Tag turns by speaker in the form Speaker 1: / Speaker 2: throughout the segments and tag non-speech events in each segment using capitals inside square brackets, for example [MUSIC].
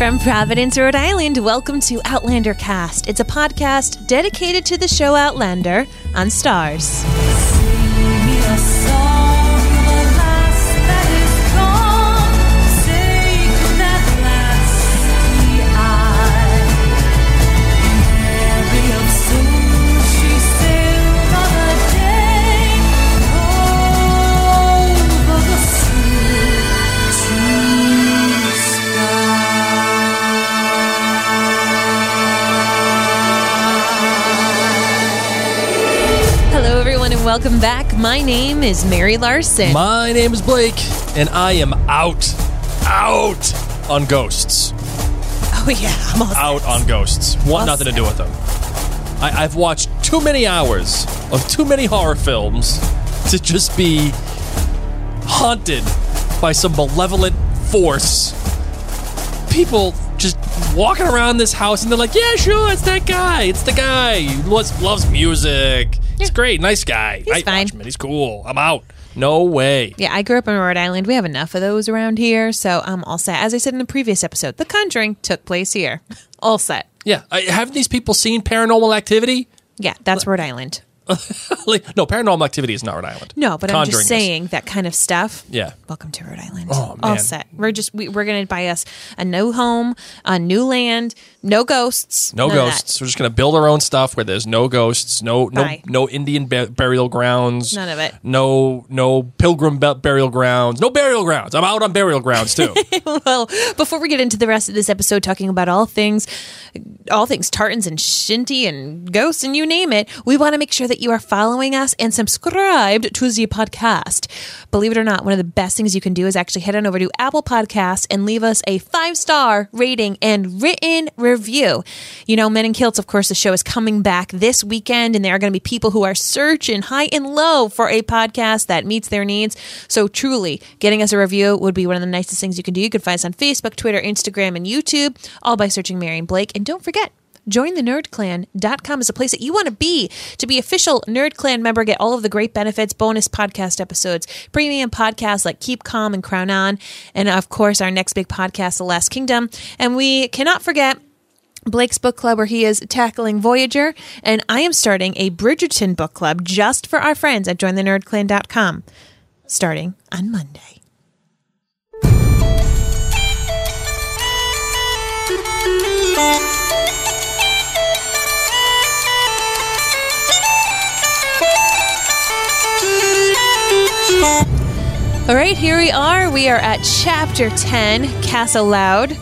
Speaker 1: From Providence, Rhode Island, welcome to Outlander Cast. It's a podcast dedicated to the show Outlander on Starz. Welcome back. My name is Mary Larson.
Speaker 2: My name is Blake, and I am out, out on ghosts.
Speaker 1: oh, yeah, I'm all
Speaker 2: Out on ghosts. Want nothing to do with them. I, I've watched too many hours of too many horror films to just be haunted by some malevolent force. People just walking around this house and they're like, yeah, sure, it's that guy. It's the guy who loves, loves music. He's great, nice guy.
Speaker 1: He's
Speaker 2: I
Speaker 1: fine.
Speaker 2: watch him, He's cool. I'm out. No way.
Speaker 1: Yeah, I grew up in Rhode Island. We have enough of those around here, so I'm all set. As I said in the previous episode, The Conjuring took place here. [LAUGHS] All set.
Speaker 2: Yeah, I, have these people seen Paranormal Activity?
Speaker 1: Yeah, that's Rhode Island. [LAUGHS]
Speaker 2: like, no, Paranormal Activity is not Rhode Island.
Speaker 1: No, but I'm
Speaker 2: Conjuring
Speaker 1: just
Speaker 2: is.
Speaker 1: saying that kind of stuff.
Speaker 2: Yeah.
Speaker 1: Welcome to Rhode Island.
Speaker 2: Oh,
Speaker 1: All set. We're just we, we're gonna buy us a new home, a new land, no ghosts,
Speaker 2: No
Speaker 1: none of that.
Speaker 2: ghosts. We're just gonna build our own stuff where there's no ghosts, no no
Speaker 1: Bye.
Speaker 2: no Indian ba- burial grounds,
Speaker 1: None of it.
Speaker 2: No no pilgrim burial grounds, no burial grounds. I'm out on burial grounds too. [LAUGHS]
Speaker 1: well, before we get into the rest of this episode talking about all things all things tartans and shinty and ghosts and you name it, we want to make sure that you are following us and subscribed to the podcast. Believe it or not, one of the best things you can do is actually head on over to Apple Podcasts and leave us a five star rating and written review. You know, Men in Kilts, of course, the show is coming back this weekend, and there are going to be people who are searching high and low for a podcast that meets their needs. So, truly, getting us a review would be one of the nicest things you can do. You can find us on Facebook, Twitter, Instagram, and YouTube, all by searching Mary and Blake. And don't forget, jointhenerdclan.com is a place that you want to be to be official nerd clan member get all of the great benefits bonus podcast episodes premium podcasts like keep calm and crown on and of course our next big podcast the last kingdom and we cannot forget Blake's book club, where he is tackling Voyager, and I am starting a Bridgerton book club just for our friends at jointhenerdclan.com, starting on Monday. All right, here we are. We are at chapter 10, Castle Leod.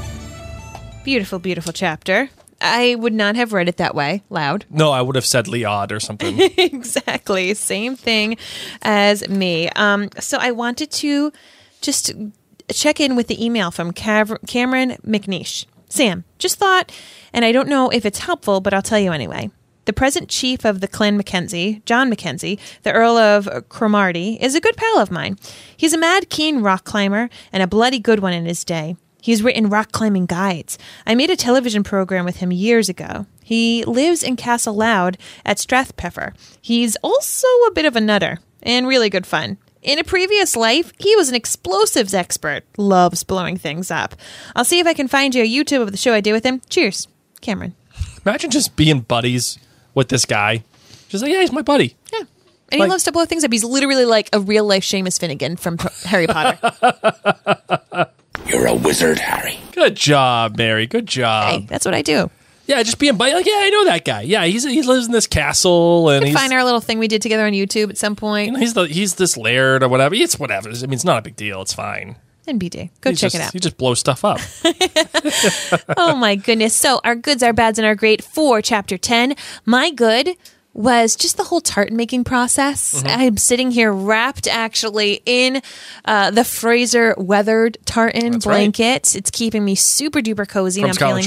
Speaker 1: Beautiful, beautiful chapter. I would not have read it that way, loud.
Speaker 2: no, I would have said Liad or something. [LAUGHS]
Speaker 1: exactly. Same thing as me. Um, so I wanted to just check in with the email from Cav- Cameron McNeish. Sam, just thought, and I don't know if it's helpful, but I'll tell you anyway. The present chief of the Clan Mackenzie, John Mackenzie, the Earl of Cromarty, is a good pal of mine. He's a mad, keen rock climber and a bloody good one in his day. He's written rock climbing guides. I made a television program with him years ago. He lives in Castle Leod at Strathpeffer. He's also a bit of a nutter and really good fun. In a previous life, he was an explosives expert. Loves blowing things up. I'll see if I can find you a YouTube of the show I did with him. Cheers, Cameron.
Speaker 2: Imagine just being buddies with this guy. Just like, yeah, he's my buddy.
Speaker 1: Yeah. And
Speaker 2: Like-
Speaker 1: he loves to blow things up. He's literally like a real life Seamus Finnigan from Harry Potter. [LAUGHS]
Speaker 3: You're a wizard, Harry.
Speaker 2: Good job, Mary. Good job.
Speaker 1: hey, that's what I do.
Speaker 2: Yeah, just being buddy. Like, yeah, I know that guy. Yeah, he's he lives in this castle and he's
Speaker 1: Find our little thing we did together on YouTube at some
Speaker 2: you
Speaker 1: point.
Speaker 2: know, he's the he's this laird or whatever. It's whatever. I mean, it's not a big deal. It's fine.
Speaker 1: NBD. Go
Speaker 2: He's
Speaker 1: check
Speaker 2: just,
Speaker 1: it out.
Speaker 2: He just blows stuff up. [LAUGHS]
Speaker 1: oh my goodness. So our goods, our bads, and our great for chapter 10. My good was just the whole tartan making process.
Speaker 2: Mm-hmm.
Speaker 1: I'm sitting here wrapped actually in uh, the Fraser weathered tartan
Speaker 2: That's right.
Speaker 1: blanket. It's keeping me super duper cozy.
Speaker 2: From
Speaker 1: and I'm feeling-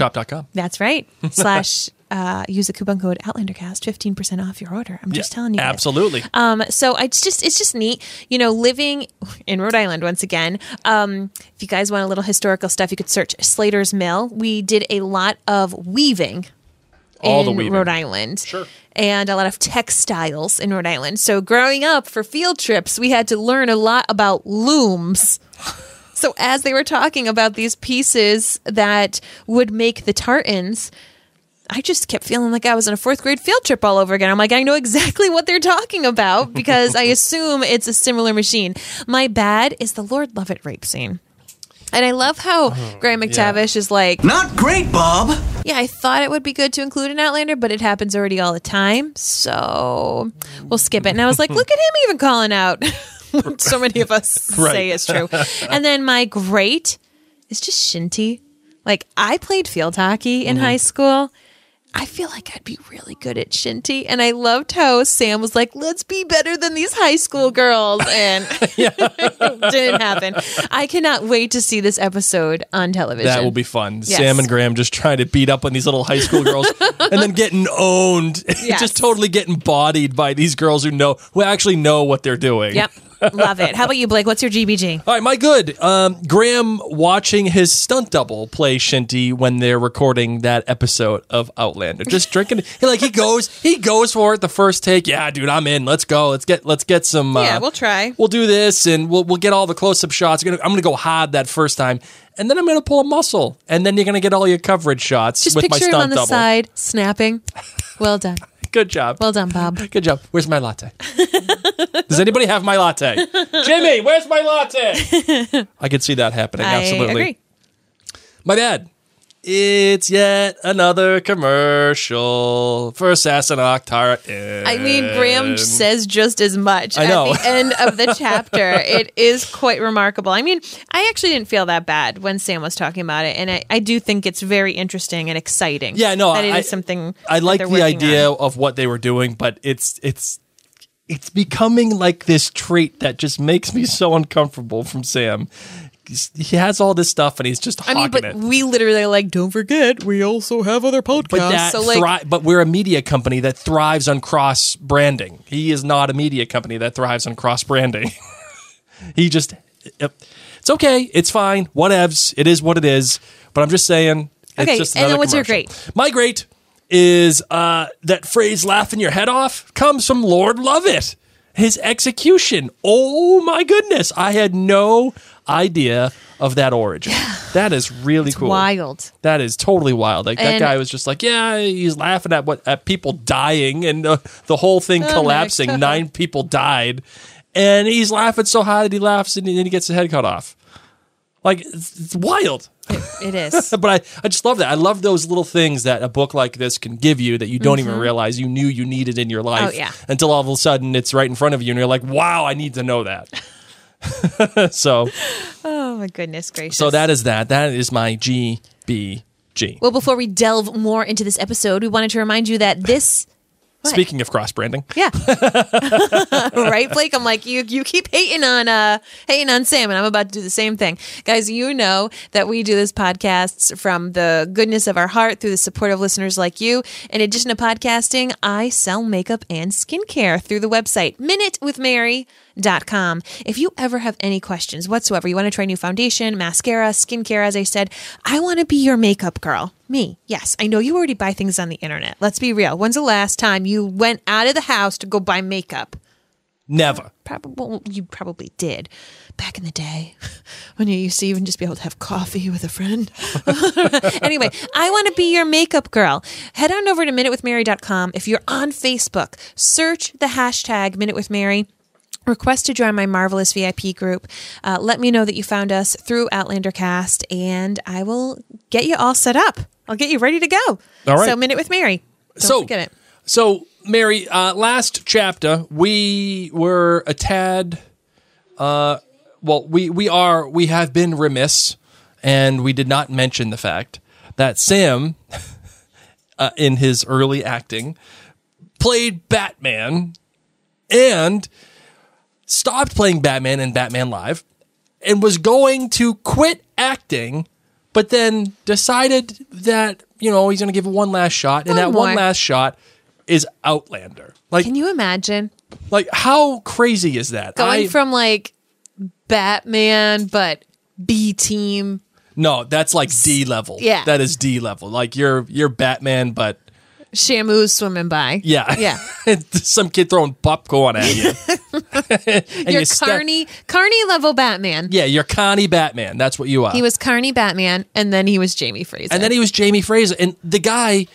Speaker 1: That's right. [LAUGHS] Slash uh, use the coupon code OutlanderCast, fifteen percent off your order. I'm just telling you.
Speaker 2: Absolutely.
Speaker 1: Um, so it's just it's just neat, you know, living in Rhode Island once again. Um, if you guys want a little historical stuff, you could search Slater's Mill. We did a lot of weaving
Speaker 2: All
Speaker 1: in
Speaker 2: the weaving.
Speaker 1: Rhode Island.
Speaker 2: Sure.
Speaker 1: And a lot of textiles in Rhode Island. So growing up for field trips, we had to learn a lot about looms. [LAUGHS] So as they were talking about these pieces that would make the tartans, I just kept feeling like I was on a fourth grade field trip all over again. I'm like, I know exactly what they're talking about [LAUGHS] because I assume it's a similar machine. My bad is the Lord Lovat rape scene. And I love how oh, Graham McTavish is like,
Speaker 3: Not great, Bob.
Speaker 1: Yeah, I thought it would be good to include an Outlander, but it happens already all the time. So we'll skip it. And I was like, look at him even calling out [LAUGHS] what so many of us [LAUGHS] say
Speaker 2: Right.
Speaker 1: is true. And then my great is just Shinty. Like I played field hockey in mm-hmm. high school. I feel like I'd be really good at Shinty. And I loved how Sam was like, let's be better than these high school girls. And [LAUGHS] it [LAUGHS] didn't happen. I cannot wait to see this episode on television.
Speaker 2: That will be fun.
Speaker 1: Yes.
Speaker 2: Sam and Graham just trying to beat up on these little high school girls and then [LAUGHS] getting owned.
Speaker 1: Yes.
Speaker 2: just totally getting bodied by these girls who know who actually know what they're doing.
Speaker 1: Yep. Love it. How about you, Blake? What's your GBG?
Speaker 2: All right, my good. Um, Graham watching his stunt double play Shinty when they're recording that episode of Outlander. Just [LAUGHS] drinking, he, like he goes, he goes for it the first take. Yeah, dude, I'm in. Let's go. Let's get, let's get some. Uh,
Speaker 1: Yeah, we'll try.
Speaker 2: We'll do this, and we'll we'll get all the close up shots. I'm gonna, I'm gonna go hard that first time, and then I'm gonna pull a muscle, and then you're gonna get all your coverage shots
Speaker 1: Just
Speaker 2: with my
Speaker 1: picture him on the
Speaker 2: double.
Speaker 1: side, snapping. Well done. [LAUGHS]
Speaker 2: Good job.
Speaker 1: Well done, Bob.
Speaker 2: Good job. Where's my latte? [LAUGHS] Does anybody have my latte? [LAUGHS] Jimmy, where's my latte? [LAUGHS] I could see that happening.
Speaker 1: I
Speaker 2: Absolutely.
Speaker 1: agree.
Speaker 2: My bad. It's yet another commercial for Sassenach Tartan.
Speaker 1: I mean, Graham says just as much
Speaker 2: I know.
Speaker 1: at the end of the [LAUGHS] chapter. it is quite remarkable. I mean, I actually didn't feel that bad when Sam was talking about it, and I, I do think it's very interesting and exciting.
Speaker 2: Yeah, no,
Speaker 1: that it is
Speaker 2: I-
Speaker 1: something.
Speaker 2: I like the idea
Speaker 1: on.
Speaker 2: of what they were doing, but it's it's it's becoming like this trait that just makes me so uncomfortable from Sam. He's- He has all this stuff and he's just
Speaker 1: I mean, but
Speaker 2: it.
Speaker 1: we literally like don't forget we also have other podcasts.
Speaker 2: But that
Speaker 1: so like,
Speaker 2: thri- but we're a media company that thrives on cross branding. He is not a media company that thrives on cross branding. [LAUGHS] he just it's okay, it's fine, whatevs. It is what it is. But I'm just saying. It's
Speaker 1: Okay,
Speaker 2: just
Speaker 1: and then what's your
Speaker 2: great? My great is uh, that phrase "laughing your head off" comes from Lord Lovat. His execution. Oh my goodness! I had no idea of that origin. That is really cool.
Speaker 1: wild.
Speaker 2: That is totally wild. Like that guy was just like, yeah, he's laughing at what at people dying and uh, the whole thing
Speaker 1: Oh
Speaker 2: collapsing. Nine people died, and he's laughing so hard that he laughs and then he gets his head cut off. Like it's, it's wild.
Speaker 1: It is. [LAUGHS]
Speaker 2: But I, I just love that. I love those little things that a book like this can give you that you don't even realize you knew you needed in your life
Speaker 1: Mm-hmm. Oh, yeah.
Speaker 2: until all of a sudden it's right in front of you and you're like, wow, I need to know that. [LAUGHS] so
Speaker 1: oh my goodness gracious.
Speaker 2: so that is that. That is my GBG.
Speaker 1: Well, before we delve more into this episode, we wanted to remind you that this. What?
Speaker 2: Speaking of cross branding,
Speaker 1: Yeah. [LAUGHS] right, Blake? I'm like, you you keep hating on uh hating on Sam, and I'm about to do the same thing. Guys, you know that we do this podcast from the goodness of our heart through the support of listeners like you. In addition to podcasting, I sell makeup and skincare through the website minutewithmary.com. If you ever have any questions whatsoever, you want to try new foundation, mascara, skincare, as I said, I want to be your makeup girl. Me, yes. I know you already buy things on the internet. Let's be real. When's the last time you went out of the house to go buy makeup?
Speaker 2: never.
Speaker 1: Probably you probably did back in the day [LAUGHS] when you used to even just be able to have coffee with a friend. [LAUGHS] anyway, I want to be your makeup girl. Head on over to minutewithmary.com. If you're on Facebook, search the hashtag Minute with Mary. Request to join my marvelous VIP group. Uh, let me know that you found us through Outlander Cast, and I will get you all set up. I'll get you ready to go.
Speaker 2: All right.
Speaker 1: So, Minute with Mary. Don't
Speaker 2: so
Speaker 1: forget it.
Speaker 2: So Mary, uh, last chapter we were a tad. Uh, well, we we are we have been remiss, and we did not mention the fact that Sam, [LAUGHS] uh, in his early acting, played Batman and stopped playing Batman in Batman Live and was going to quit acting, but then decided that, you know, he's going to give it one last shot. and
Speaker 1: One
Speaker 2: that one last shot is Outlander. Like,
Speaker 1: Can you imagine
Speaker 2: like how crazy is that?
Speaker 1: going
Speaker 2: I-
Speaker 1: from like Batman, but B team?
Speaker 2: no, that's like D level.
Speaker 1: Yeah.
Speaker 2: That is D level. Like you're you're Batman, but
Speaker 1: Shamu's swimming by.
Speaker 2: yeah.
Speaker 1: Yeah. [LAUGHS]
Speaker 2: Some kid throwing popcorn at you. [LAUGHS] [LAUGHS]
Speaker 1: You're
Speaker 2: you sta-
Speaker 1: Carney, Carney level Batman.
Speaker 2: Yeah, you're Connie Batman. That's what you are.
Speaker 1: He was Carney Batman, and then he was Jamie Fraser.
Speaker 2: and then he was Jamie Fraser, and the guy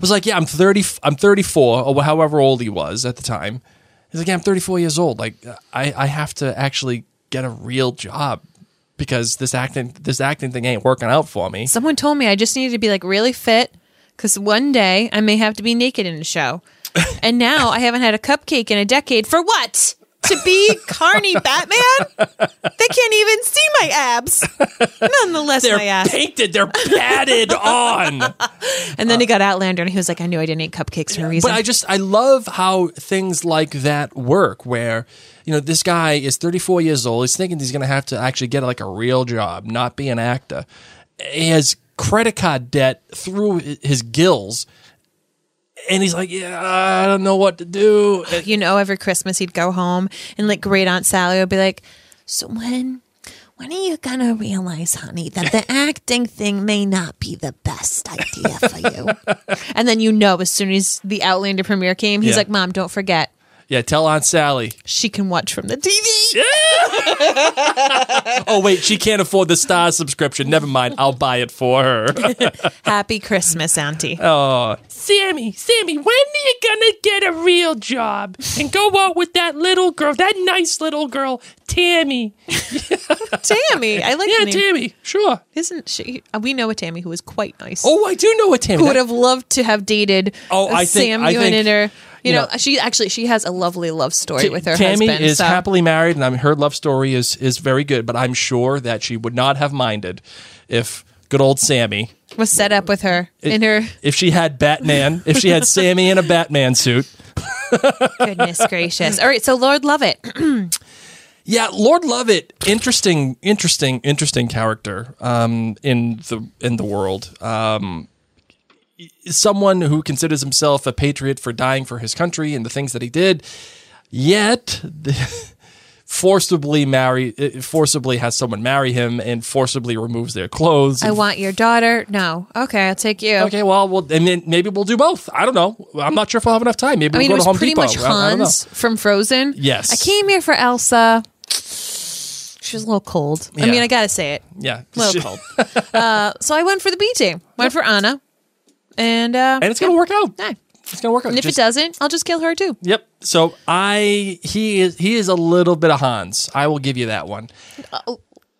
Speaker 2: was like, "Yeah, I'm 30. I'm 34, or however old he was at the time." He's like, "Yeah, I'm 34 years old. Like, I I have to actually get a real job because this acting this acting thing ain't working out for me."
Speaker 1: Someone told me I just needed to be like really fit because one day I may have to be naked in a show. [LAUGHS] and now I haven't had a cupcake in a decade. For what? To be Carney Batman? They can't even see my abs. Nonetheless,
Speaker 2: They're
Speaker 1: my ass.
Speaker 2: painted. They're padded on.
Speaker 1: And then he got Outlander and he was like, I knew I didn't eat cupcakes for a reason.
Speaker 2: But I just I love how things like that work where you know this guy is 34 years old he's thinking he's going to have to actually get like a real job not be an actor he has credit card debt through his gills and he's like yeah I don't know what to do [SIGHS]
Speaker 1: you know, every Christmas he'd go home and like great Aunt Sally would be like, So when when are you gonna realize, honey, that the [LAUGHS] acting thing may not be the best idea for you? and then you know as soon as the Outlander premiere came, he's
Speaker 2: Yeah.
Speaker 1: like, Mom, don't forget,
Speaker 2: yeah tell Aunt Sally
Speaker 1: she can watch from the TV. [LAUGHS]
Speaker 2: oh wait she can't afford the star subscription never mind I'll buy it for her [LAUGHS]
Speaker 1: Happy Christmas, Auntie.
Speaker 2: Oh, Sammy, Sammy, when are you gonna get a real job and go out with that little girl, that nice little girl, Tammy? [LAUGHS]
Speaker 1: Tammy. I like
Speaker 2: Yeah,
Speaker 1: the name.
Speaker 2: Tammy, sure.
Speaker 1: Isn't she? uh, We know a Tammy who was quite nice.
Speaker 2: Oh, I do know a Tammy.
Speaker 1: who would have loved to have dated
Speaker 2: Oh, I think-
Speaker 1: Sam
Speaker 2: I
Speaker 1: Ewan
Speaker 2: think,
Speaker 1: in her. You, know,
Speaker 2: know-
Speaker 1: she actually she has a lovely love story
Speaker 2: Ta-
Speaker 1: with her
Speaker 2: Tammy
Speaker 1: husband.
Speaker 2: is
Speaker 1: so-
Speaker 2: happily married, and I mean, her love story is is very good. But I'm sure that she would not have minded if good old Sammy,
Speaker 1: was set up with her in her
Speaker 2: if she had Batman, if she had Sammy in a Batman suit.
Speaker 1: goodness gracious. All right, so Lord Lovat. [CLEARS THROAT]
Speaker 2: Yeah, Lord Lovat, interesting, interesting, interesting character um, in the in the world. Um, someone who considers himself a patriot for dying for his country and the things that he did, yet [LAUGHS] forcibly marry, uh, forcibly has someone marry him and forcibly removes their clothes.
Speaker 1: I want your daughter. No. Okay, I'll take you.
Speaker 2: Okay, well, we'll and then maybe we'll do both. I don't know. I'm not sure if we'll have enough time. Maybe
Speaker 1: I mean,
Speaker 2: we'll go to Home
Speaker 1: pretty
Speaker 2: Depot.
Speaker 1: much
Speaker 2: I- I don't know.
Speaker 1: Hans from Frozen.
Speaker 2: Yes.
Speaker 1: I came here for Elsa. She was a little cold. I mean, I gotta say it.
Speaker 2: Yeah,
Speaker 1: A little cold. uh, so I went for the B team. Went for Anna. And uh
Speaker 2: and it's gonna work out.
Speaker 1: yeah.
Speaker 2: It's gonna work out.
Speaker 1: And if
Speaker 2: Just-
Speaker 1: it doesn't, I'll just kill her too.
Speaker 2: Yep. So I he is he is a little bit of Hans. I will give you that one.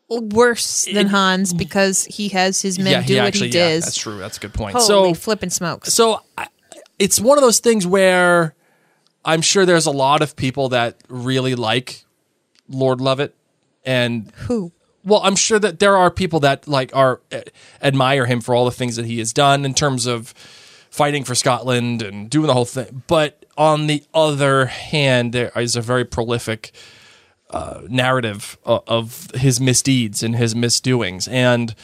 Speaker 1: Worse than Hans because he has his men
Speaker 2: yeah,
Speaker 1: do
Speaker 2: he
Speaker 1: what
Speaker 2: actually.
Speaker 1: he
Speaker 2: Yeah,
Speaker 1: does.
Speaker 2: that's true. That's a good point.
Speaker 1: Holy
Speaker 2: so
Speaker 1: flipping smokes.
Speaker 2: so I, it's one of those things where I'm sure there's a lot of people that really like Lord Lovat, and
Speaker 1: Who?
Speaker 2: Well, I'm sure that there are people that like are uh, admire him for all the things that he has done in terms of fighting for Scotland and doing the whole thing. But on the other hand, there is a very prolific uh, narrative of, of his misdeeds and his misdoings, and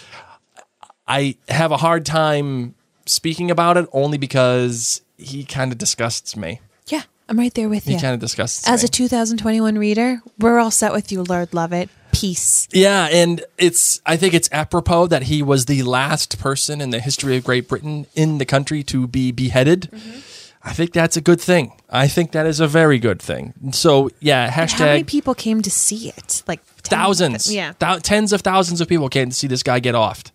Speaker 2: I have a hard time speaking about it only because he kind of disgusts me.
Speaker 1: Yeah, I'm right there with you.
Speaker 2: He kind of disgusts
Speaker 1: As
Speaker 2: me.
Speaker 1: a 2021 reader, we're all set with you, Lord Lovat. Peace.
Speaker 2: Yeah, and it's I think it's apropos that he was the last person in the history of Great Britain in the country to be beheaded.
Speaker 1: Mm-hmm.
Speaker 2: I think that's a good thing. I think that is a very good thing. So yeah, hashtag.
Speaker 1: How many people came to see it? Like
Speaker 2: thousands,
Speaker 1: Yeah.
Speaker 2: thou- tens of thousands of people came to see this guy get offed.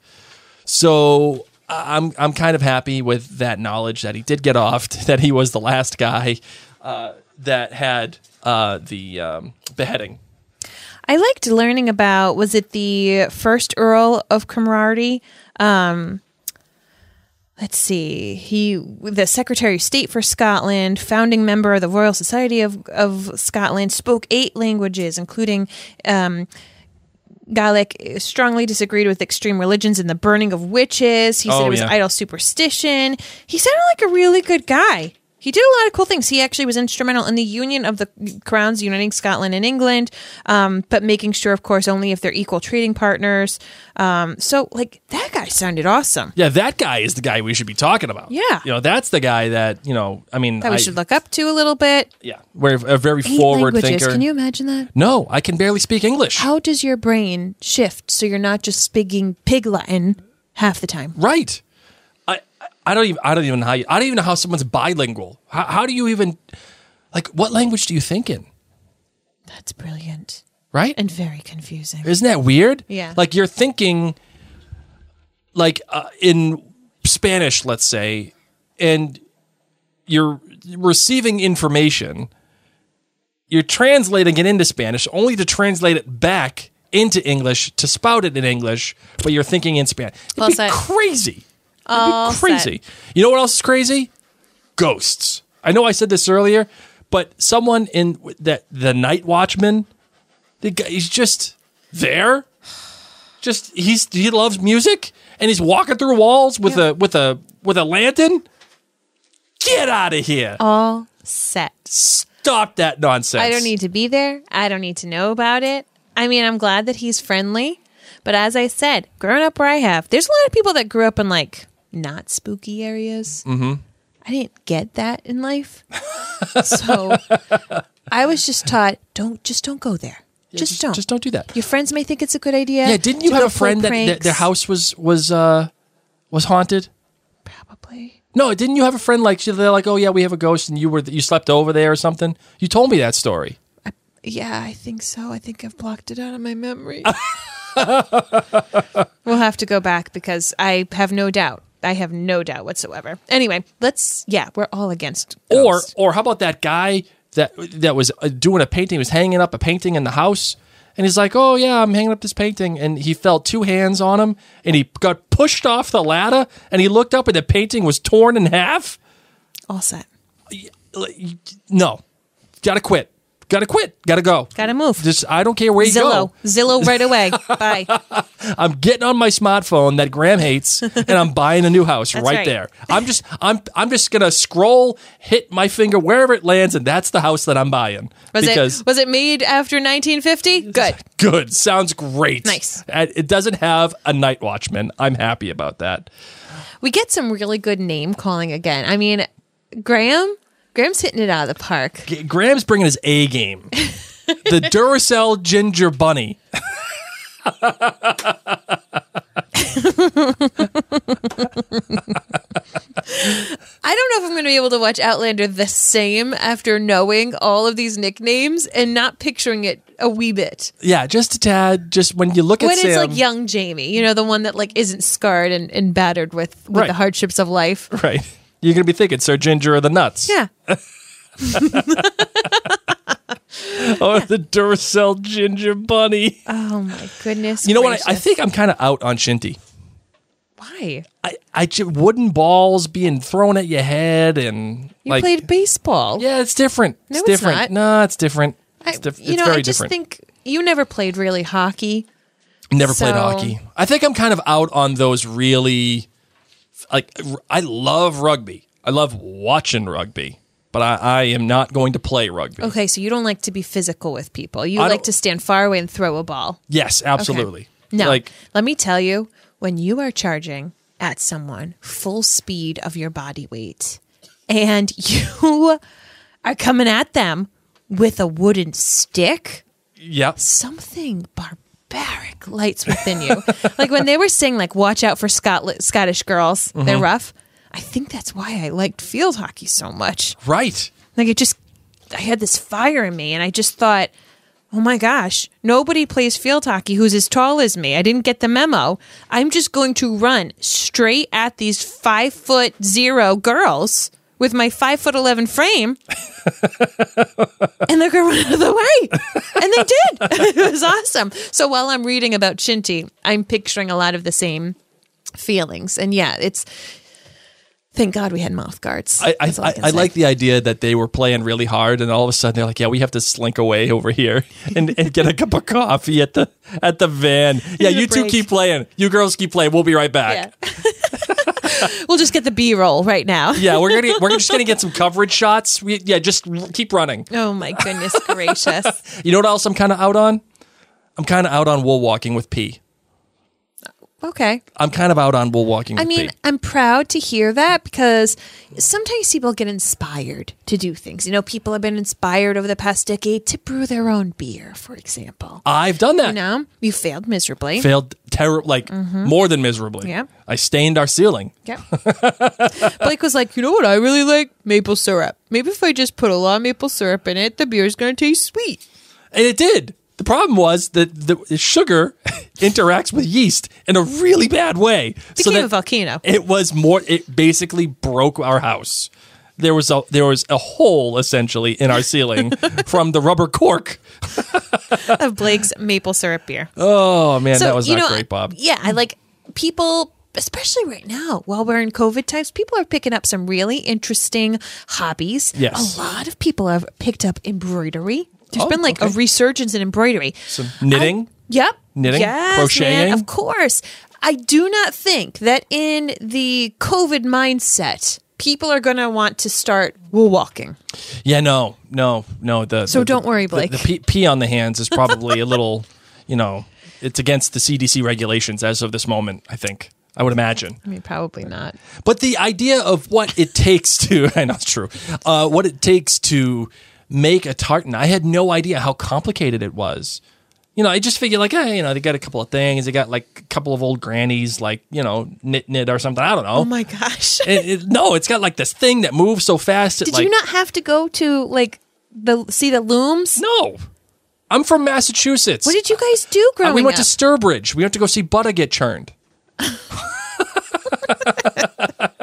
Speaker 2: So I'm I'm kind of happy with that knowledge that he did get offed, [LAUGHS] that he was the last guy uh, that had uh, the um, beheading.
Speaker 1: I liked learning about was it the first Earl of Cromarty? Um, let's see. He the Secretary of State for Scotland, founding member of the Royal Society of of Scotland, spoke eight languages, including um, Gaelic. Strongly disagreed with extreme religions and the burning of witches. He said
Speaker 2: Oh,
Speaker 1: it was
Speaker 2: yeah.
Speaker 1: idle superstition. He sounded like a really good guy. He did a lot of cool things. He actually was instrumental in the union of the crowns, uniting Scotland and England, um, but making sure, of course, only if they're equal trading partners. Um, so, like, that guy sounded awesome.
Speaker 2: Yeah, that guy is the guy we should be talking about.
Speaker 1: Yeah.
Speaker 2: You know, that's the guy that, you know, I mean,
Speaker 1: That we
Speaker 2: I-
Speaker 1: should look up to a little bit.
Speaker 2: Yeah. We're a very
Speaker 1: Eight
Speaker 2: forward
Speaker 1: languages.
Speaker 2: thinker.
Speaker 1: Can you imagine that?
Speaker 2: no, I can barely speak English.
Speaker 1: How does your brain shift so you're not just speaking pig Latin half the time?
Speaker 2: Right. I don't even I don't even know how you, I don't even know how someone's bilingual. How, how do you even like what language do you think in?
Speaker 1: That's brilliant
Speaker 2: Right?
Speaker 1: and very confusing.
Speaker 2: Isn't that weird?
Speaker 1: Yeah.
Speaker 2: Like you're thinking like uh, in Spanish, let's say, and you're receiving information. You're translating it into Spanish only to translate it back into English to spout it in English, but you're thinking in Spanish. It'd
Speaker 1: Well
Speaker 2: be crazy.
Speaker 1: All
Speaker 2: crazy. You know what else is crazy? Ghosts. I know I said this earlier, but someone in that the night watchman, the guy, he's just there. Just he's he loves music and he's walking through walls with a with a with a lantern. Get out of here.
Speaker 1: All set.
Speaker 2: Stop that nonsense.
Speaker 1: I don't need to be there. I don't need to know about it. I mean, I'm glad that he's friendly. But as I said, growing up where I have, there's a lot of people that grew up in like not spooky areas. Mm-hmm. I didn't get that in life. [LAUGHS] so I was just taught don't just don't go there. just, don't.
Speaker 2: Just don't do that.
Speaker 1: Your friends may think it's a good idea.
Speaker 2: Yeah, didn't you have a friend that, that their house was was uh was haunted?
Speaker 1: Probably.
Speaker 2: No, didn't you have a friend like they're like, oh yeah, we have a ghost, and you were you slept over there or something? You told me that story.
Speaker 1: Yeah, I think so. I think I've blocked it out of my memory. [LAUGHS] we'll have to go back because I have no doubt. I have no doubt whatsoever. Anyway, let's. Yeah, we're all against.
Speaker 2: Or
Speaker 1: ghosts.
Speaker 2: or how about that guy that that was uh, doing a painting, he was hanging up a painting in the house, and he's like, oh yeah, I'm hanging up this painting, and he felt two hands on him, and he got pushed off the ladder, and he looked up, and the painting was torn in half.
Speaker 1: all set.
Speaker 2: No, gotta quit. Gotta quit. Gotta go.
Speaker 1: Gotta move.
Speaker 2: Just I don't care where you
Speaker 1: Zillow,
Speaker 2: go.
Speaker 1: Zillow, Zillow right away. [LAUGHS] Bye.
Speaker 2: I'm getting on my smartphone that Graham hates, and I'm buying a new house right,
Speaker 1: right.
Speaker 2: there. I'm just I'm I'm just gonna scroll, hit my finger wherever it lands, and that's the house that I'm buying.
Speaker 1: Was
Speaker 2: because
Speaker 1: it was it made after 1950? Good.
Speaker 2: good, sounds great.
Speaker 1: Nice.
Speaker 2: It doesn't have a night watchman. I'm happy about that.
Speaker 1: We get some really good name calling again. I mean, Graham. Graham's hitting it out of the park.
Speaker 2: G- Graham's bringing his A game. [LAUGHS] the Duracell Ginger Bunny.
Speaker 1: I don't know if I'm going to be able to watch Outlander the same after knowing all of these nicknames and not picturing it a wee bit.
Speaker 2: Yeah, just a tad. Just when you look at
Speaker 1: When
Speaker 2: Sam,
Speaker 1: it's like young Jamie, you know, the one that like isn't scarred and, and battered with, with
Speaker 2: Right.
Speaker 1: the hardships of life.
Speaker 2: right? You're gonna be thinking Sir Ginger or the nuts.
Speaker 1: Yeah. [LAUGHS]
Speaker 2: or the Duracell Ginger Bunny.
Speaker 1: Oh my goodness.
Speaker 2: You know what? I, I think I'm kind of out on Shinty.
Speaker 1: Why?
Speaker 2: I, I wooden balls being thrown at your head and
Speaker 1: You
Speaker 2: like
Speaker 1: played baseball.
Speaker 2: yeah, it's different.
Speaker 1: No,
Speaker 2: it's
Speaker 1: it's
Speaker 2: different.
Speaker 1: not.
Speaker 2: No, it's different. It's, diff-
Speaker 1: you
Speaker 2: it's
Speaker 1: know,
Speaker 2: very
Speaker 1: I just
Speaker 2: different.
Speaker 1: think you never played really hockey.
Speaker 2: Never played hockey. I think I'm kind of out on those really like I love rugby. I love watching rugby, but I, I am not going to play rugby.
Speaker 1: Okay, so you don't like to be physical with people. You
Speaker 2: I
Speaker 1: like
Speaker 2: don't-
Speaker 1: to stand far away and throw a ball.
Speaker 2: Yes, absolutely.
Speaker 1: No,
Speaker 2: Like
Speaker 1: let me tell you, when you are charging at someone full speed of your body weight and [LAUGHS] you are coming at them with a wooden stick,
Speaker 2: yeah.
Speaker 1: something barbaric lights within you. [LAUGHS] like when they were saying like watch out for Scotland, Scottish girls,
Speaker 2: Mm-hmm.
Speaker 1: they're rough. I think that's why I liked field hockey so much.
Speaker 2: Right.
Speaker 1: Like it just I had this fire in me and I just thought, "Oh my gosh, nobody plays field hockey who's as tall as me. I didn't get the memo. I'm just going to run straight at these 5 foot 0 girls." With my five foot eleven frame, and they're gonna run out of the way, and they did. [LAUGHS] it was awesome. So while I'm reading about Shinty, I'm picturing a lot of the same feelings, and yeah, it's. Thank God we had mouth guards.
Speaker 2: I, I, I, I like the idea that they were playing really hard, and all of a sudden they're like, "Yeah, we have to slink away over here and, and get a cup of coffee at the at the van." [LAUGHS] Yeah, you two keep playing. You girls keep playing. We'll be right back.
Speaker 1: Yeah. [LAUGHS] [LAUGHS] we'll just get the B roll right now.
Speaker 2: Yeah, we're gonna we're just gonna get [LAUGHS] some coverage shots. We, yeah, just r- keep running.
Speaker 1: Oh my goodness gracious. [LAUGHS]
Speaker 2: You know what else I'm kind of out on? I'm kind of out on wool waulking with P.
Speaker 1: Okay.
Speaker 2: I'm kind of out on wool waulking.
Speaker 1: I
Speaker 2: With
Speaker 1: mean, I'm proud to hear that because sometimes people get inspired to do things. You know, people have been inspired over the past decade to brew their own beer, for example.
Speaker 2: I've done that.
Speaker 1: You know, you failed miserably.
Speaker 2: Failed terror like mm-hmm. more than miserably.
Speaker 1: Yeah.
Speaker 2: I stained our ceiling.
Speaker 1: Yeah. [LAUGHS] Blake was like, you know what I really like? Maple syrup. Maybe if I just put a lot of maple syrup in it, the beer's going to taste sweet.
Speaker 2: And it did. The problem was that the sugar [LAUGHS] interacts with yeast in a really bad way.
Speaker 1: Became
Speaker 2: that
Speaker 1: a volcano.
Speaker 2: It was more. It basically broke our house. There was a there was a hole essentially in our ceiling [LAUGHS] from the rubber cork. [LAUGHS]
Speaker 1: of Blake's maple syrup beer.
Speaker 2: Oh man, that was not
Speaker 1: know,
Speaker 2: great, Bob.
Speaker 1: Yeah, I like people, especially right now while we're in COVID times. People are picking up some really interesting hobbies.
Speaker 2: Yes.
Speaker 1: a lot of people have picked up embroidery. There's
Speaker 2: Oh,
Speaker 1: been like a resurgence in embroidery.
Speaker 2: Some knitting.
Speaker 1: Yep.
Speaker 2: Knitting?
Speaker 1: Yes,
Speaker 2: Crocheting?
Speaker 1: man, of course. I do not think that in the COVID mindset, people are going to want to start wool waulking.
Speaker 2: Yeah, no, no, no. The
Speaker 1: So
Speaker 2: the-
Speaker 1: don't worry,
Speaker 2: the-
Speaker 1: Blake.
Speaker 2: The, pee, pee on the hands is probably a little, [LAUGHS] you know, it's against the CDC regulations as of this moment. I think I would imagine.
Speaker 1: I mean, probably not.
Speaker 2: But the idea of what it takes to, [LAUGHS] I know it's true, uh, what it takes to make a tartan, I had no idea how complicated it was. You know, I just figured like, hey, you know, they got a couple of things. They got like a couple of old grannies, like, you know, knit knit or something. I don't know.
Speaker 1: Oh my gosh. [LAUGHS]
Speaker 2: It- it- no, it's got like this thing that moves so fast. It,
Speaker 1: Did
Speaker 2: like,
Speaker 1: you not have to go to like the see the looms?
Speaker 2: No. I'm from Massachusetts.
Speaker 1: What did you guys do
Speaker 2: Uh,
Speaker 1: growing
Speaker 2: we went
Speaker 1: up?
Speaker 2: to Sturbridge. We went to go see butter get churned. [LAUGHS] [LAUGHS]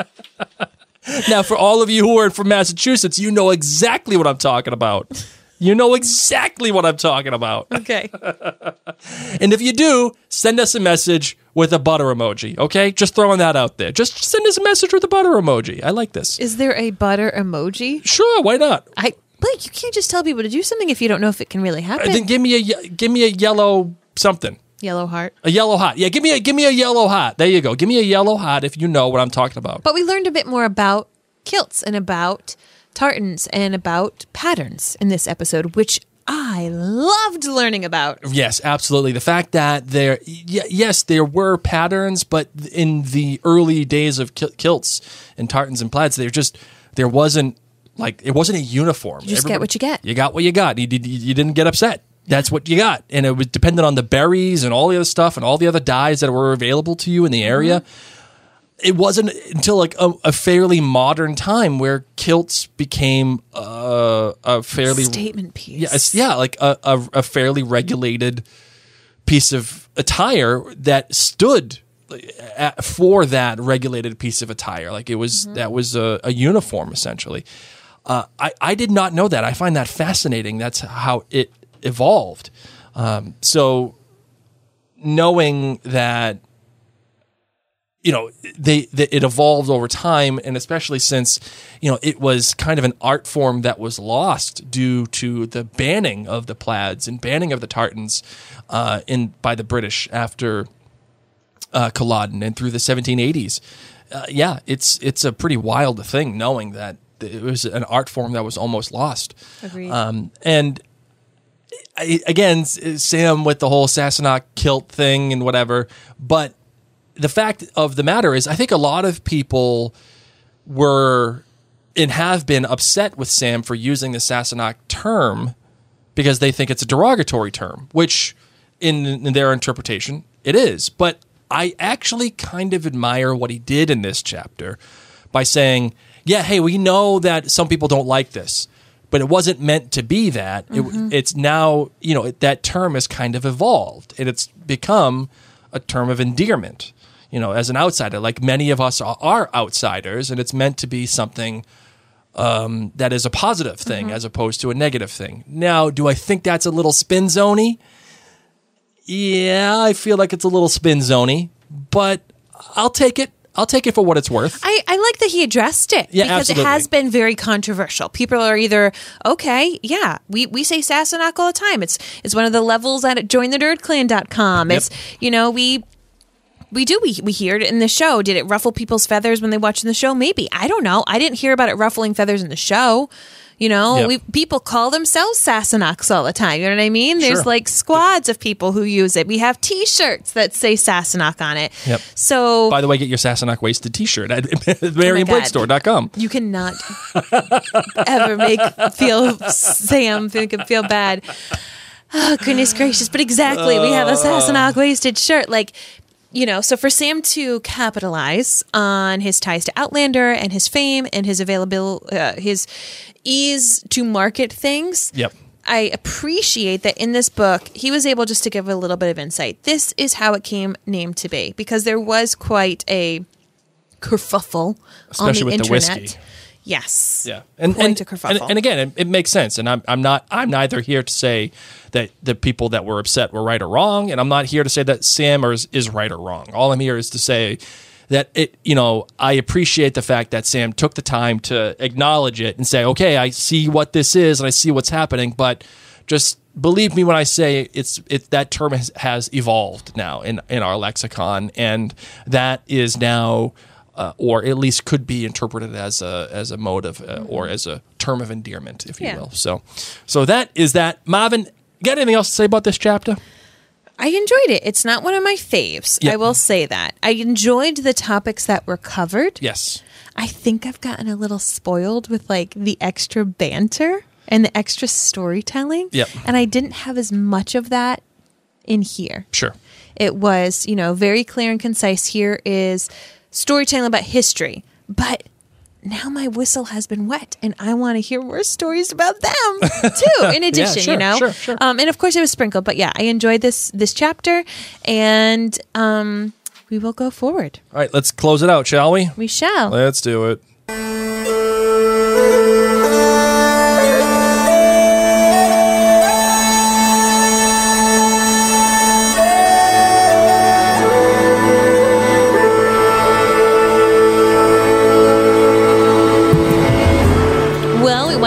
Speaker 2: now, for all of you who are from Massachusetts, you know exactly what I'm talking about. You know exactly what I'm talking about.
Speaker 1: okay. [LAUGHS]
Speaker 2: And if you do, send us a message with a butter emoji, okay? Just throwing that out there. Just send us a message with a butter emoji. I like this.
Speaker 1: Is there a butter emoji?
Speaker 2: Sure, why not?
Speaker 1: I Blake, you can't just tell people to do something if you don't know if it can really happen.
Speaker 2: Then give me a ye- give me a yellow something.
Speaker 1: Yellow heart.
Speaker 2: A yellow hot. Yeah, give me a give me a yellow hot. There you go. Give me a yellow hot if you know what I'm talking about.
Speaker 1: But we learned a bit more about kilts and about tartans and about patterns in this episode, which I loved learning about.
Speaker 2: Yes, absolutely. The fact that there, y- yes, there were patterns, but in the early days of kil- kilts and tartans and plaids, there just there wasn't like it wasn't a uniform. You
Speaker 1: just get what you get.
Speaker 2: You got what you got. You, did, you didn't get upset. That's what you got, and it was dependent on the berries and all the other stuff and all the other dyes that were available to you in the area.
Speaker 1: Mm-hmm.
Speaker 2: It wasn't until like a, a fairly modern time where kilts became uh, a fairly
Speaker 1: Statement piece.
Speaker 2: yeah, yeah, like a, a, a fairly regulated piece of attire that stood at, for that regulated piece of attire. Like it was that was a, a uniform essentially. Uh, I I did not know that. I find that fascinating. That's how it evolved. Um, so knowing that you know they, they it evolved over time and especially since you know it was kind of an art form that was lost due to the banning of the plaids and banning of the tartans uh, in by the british after uh, culloden and through the 1780s uh, yeah it's it's a pretty wild thing knowing that it was an art form that was almost lost
Speaker 1: Agreed.
Speaker 2: um, and I, again, Sam with the whole Sassenach kilt thing and whatever. But the fact of the matter is, I think a lot of people were and have been upset with Sam for using the Sassenach term because they think it's a derogatory term, which in, in their interpretation, it is. But I actually kind of admire what he did in this chapter by saying, yeah, hey, we know that some people don't like this, but it wasn't meant to be that. It, mm-hmm. it's now, you know, that term has kind of evolved and it's become a term of endearment, you know, as an outsider. Like many of us are, are outsiders, and it's meant to be something um, that is a positive thing as opposed to a negative thing. Now, do I think that's a little spin zony? Yeah, I feel like it's a little spin zony, but I'll take it. I'll take it for what it's worth.
Speaker 1: I, I like that he addressed it
Speaker 2: Yeah,
Speaker 1: because
Speaker 2: absolutely.
Speaker 1: it has been very controversial. People are either okay, yeah, we, we say Sassenach all the time. It's it's one of the levels at jointhenerdclan.com. It's you know we We do. We, we hear it in the show. Did it ruffle people's feathers when they watched the show? Maybe. I don't know. I didn't hear about it ruffling feathers in the show. You know,
Speaker 2: Yep.
Speaker 1: we people call themselves Sassenachs all the time. You know what I mean? There's
Speaker 2: Sure.
Speaker 1: like squads of people who use it. We have T-shirts that say Sassenach on it.
Speaker 2: Yep.
Speaker 1: So
Speaker 2: By the way, get your Sassenach wasted T-shirt at [LAUGHS]
Speaker 1: God.
Speaker 2: MarionBlakeStore.com.
Speaker 1: you cannot ever make feel Sam think him feel bad. Oh goodness gracious! But exactly, we have a uh. Sassenach wasted shirt. Like you know, so for Sam to capitalize on his ties to Outlander and his fame and his available, uh, his ease to market things.
Speaker 2: Yep.
Speaker 1: I appreciate that in this book, he was able just to give a little bit of insight. This is how it came named to be because there was quite a kerfuffle on
Speaker 2: Especially
Speaker 1: the
Speaker 2: with the
Speaker 1: internet.
Speaker 2: whiskey.
Speaker 1: Yes.
Speaker 2: Yeah, and and,
Speaker 1: a kerfuffle.
Speaker 2: and and again, it, it makes sense. And I'm I'm not I'm neither here to say that the people that were upset were right or wrong, and I'm not here to say that Sam is, is right or wrong. All I'm here is to say that it you know I appreciate the fact that Sam took the time to acknowledge it and say, okay, I see what this is and I see what's happening, but just believe me when I say it's it that term has, has evolved now in in our lexicon, and that is now uh, or at least could be interpreted as a as a mode of uh, or as a term of endearment, if you
Speaker 1: Yeah.
Speaker 2: will. So, so that is that. Marvin, got anything else to say about this chapter?
Speaker 1: I enjoyed it. It's not one of my faves.
Speaker 2: Yeah.
Speaker 1: I will say that. I enjoyed the topics that were covered.
Speaker 2: Yes.
Speaker 1: I think I've gotten a little spoiled with like the extra banter and the extra storytelling.
Speaker 2: Yep.
Speaker 1: And I didn't have as much of that in here.
Speaker 2: Sure.
Speaker 1: It was, you know, very clear and concise. Here is storytelling about history. But now my whistle has been wet and I want to hear more stories about them [LAUGHS] too, in addition,
Speaker 2: sure,
Speaker 1: you know?
Speaker 2: sure, sure.
Speaker 1: Um, and of course it was sprinkled. But yeah, I enjoyed this this chapter and um, we will go forward.
Speaker 2: All right, let's close it out, shall we?
Speaker 1: We shall.
Speaker 2: Let's do it.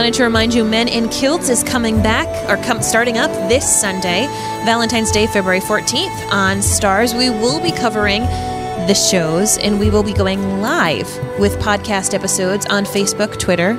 Speaker 1: Wanted to remind you Men in Kilts is coming back or starting up this Sunday, Valentine's Day, February 14th on Starz. We will be covering the shows and we will be going live with podcast episodes on Facebook, Twitter,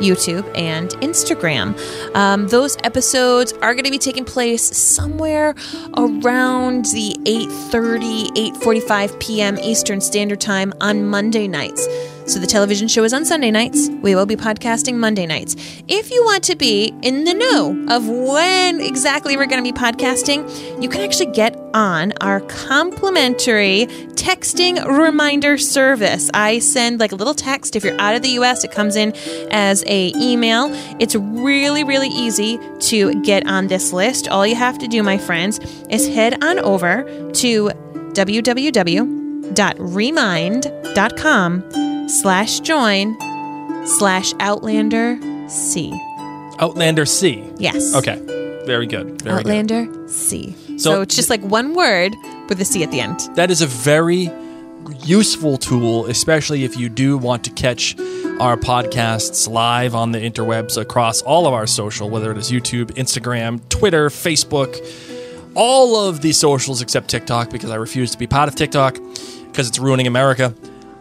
Speaker 1: YouTube, and Instagram. Um, those episodes are going to be taking place somewhere around the 8:30, 8:45 p.m. Eastern Standard Time on Monday nights. So the television show is on Sunday nights. We will be podcasting Monday nights. If you want to be in the know of when exactly we're going to be podcasting, you can actually get on our complimentary texting reminder service. I send like a little text if you're out of the US, it comes in as a email. It's really really easy to get on this list. All you have to do, my friends, is head on over to www.remind.com slash join slash outlander c
Speaker 2: Outlander C.
Speaker 1: yes
Speaker 2: Okay. Very good. Very good.
Speaker 1: outlander c
Speaker 2: So-
Speaker 1: so, it's just like one word with a c at the end
Speaker 2: That is a very useful tool, especially if you do want to catch our podcasts live on the interwebs across all of our social, whether it is YouTube, Instagram, Twitter, Facebook, all of the socials except TikTok because I refuse to be part of TikTok because it's ruining America.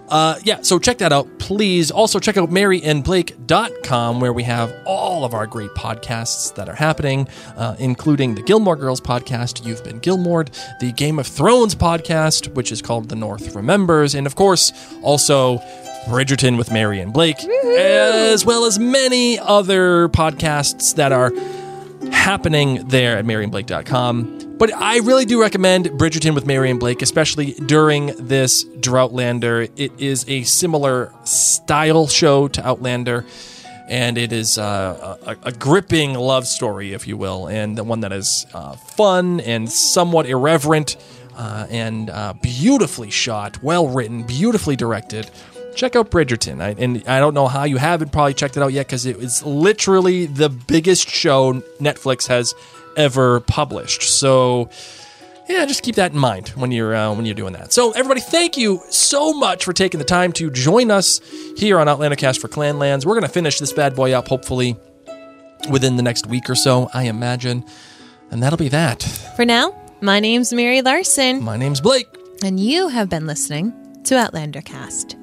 Speaker 2: Uh, yeah, so check that out, please. Also, check out maryandblake.com where we have all of our great podcasts that are happening, uh, including the Gilmore Girls podcast, You've Been Gilmored, the Game of Thrones podcast, which is called The North Remembers, and of course, also Bridgerton with Mary and Blake, as well as many other podcasts that are happening there at maryandblake.com. But I really do recommend Bridgerton with Mary and Blake, especially during this Droughtlander. It is a similar style show to Outlander, and it is uh, a, a gripping love story, if you will, and one that is uh, fun and somewhat irreverent uh, and uh, beautifully shot, well written, beautifully directed check out Bridgerton. I, and I don't know how you haven't probably checked it out yet because it is literally the biggest show Netflix has ever published. So yeah, just keep that in mind when you're uh, when you're doing that. So everybody, thank you so much for taking the time to join us here on Outlander Cast for Clanlands. We're gonna finish this bad boy up hopefully within the next week or so, I imagine, and that'll be that.
Speaker 1: for now my name's mary larson
Speaker 2: My name's Blake.
Speaker 1: And you have been listening to Outlander Cast.